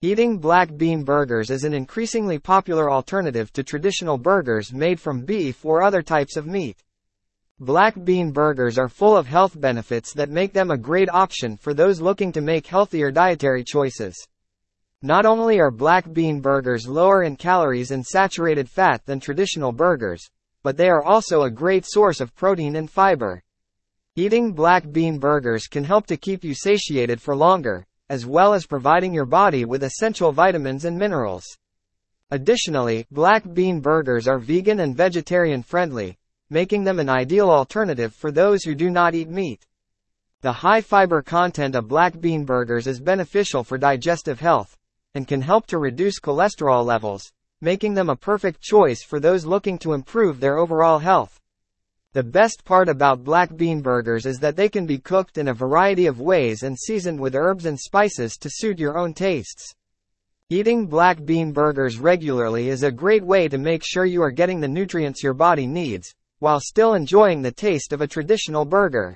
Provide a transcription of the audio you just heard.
Eating black bean burgers is an increasingly popular alternative to traditional burgers made from beef or other types of meat. Black bean burgers are full of health benefits that make them a great option for those looking to make healthier dietary choices. Not only are black bean burgers lower in calories and saturated fat than traditional burgers, but they are also a great source of protein and fiber. Eating black bean burgers can help to keep you satiated for longer, as well as providing your body with essential vitamins and minerals. Additionally, black bean burgers are vegan and vegetarian friendly, making them an ideal alternative for those who do not eat meat. The high fiber content of black bean burgers is beneficial for digestive health and can help to reduce cholesterol levels, making them a perfect choice for those looking to improve their overall health. The best part about black bean burgers is that they can be cooked in a variety of ways and seasoned with herbs and spices to suit your own tastes. Eating black bean burgers regularly is a great way to make sure you are getting the nutrients your body needs, while still enjoying the taste of a traditional burger.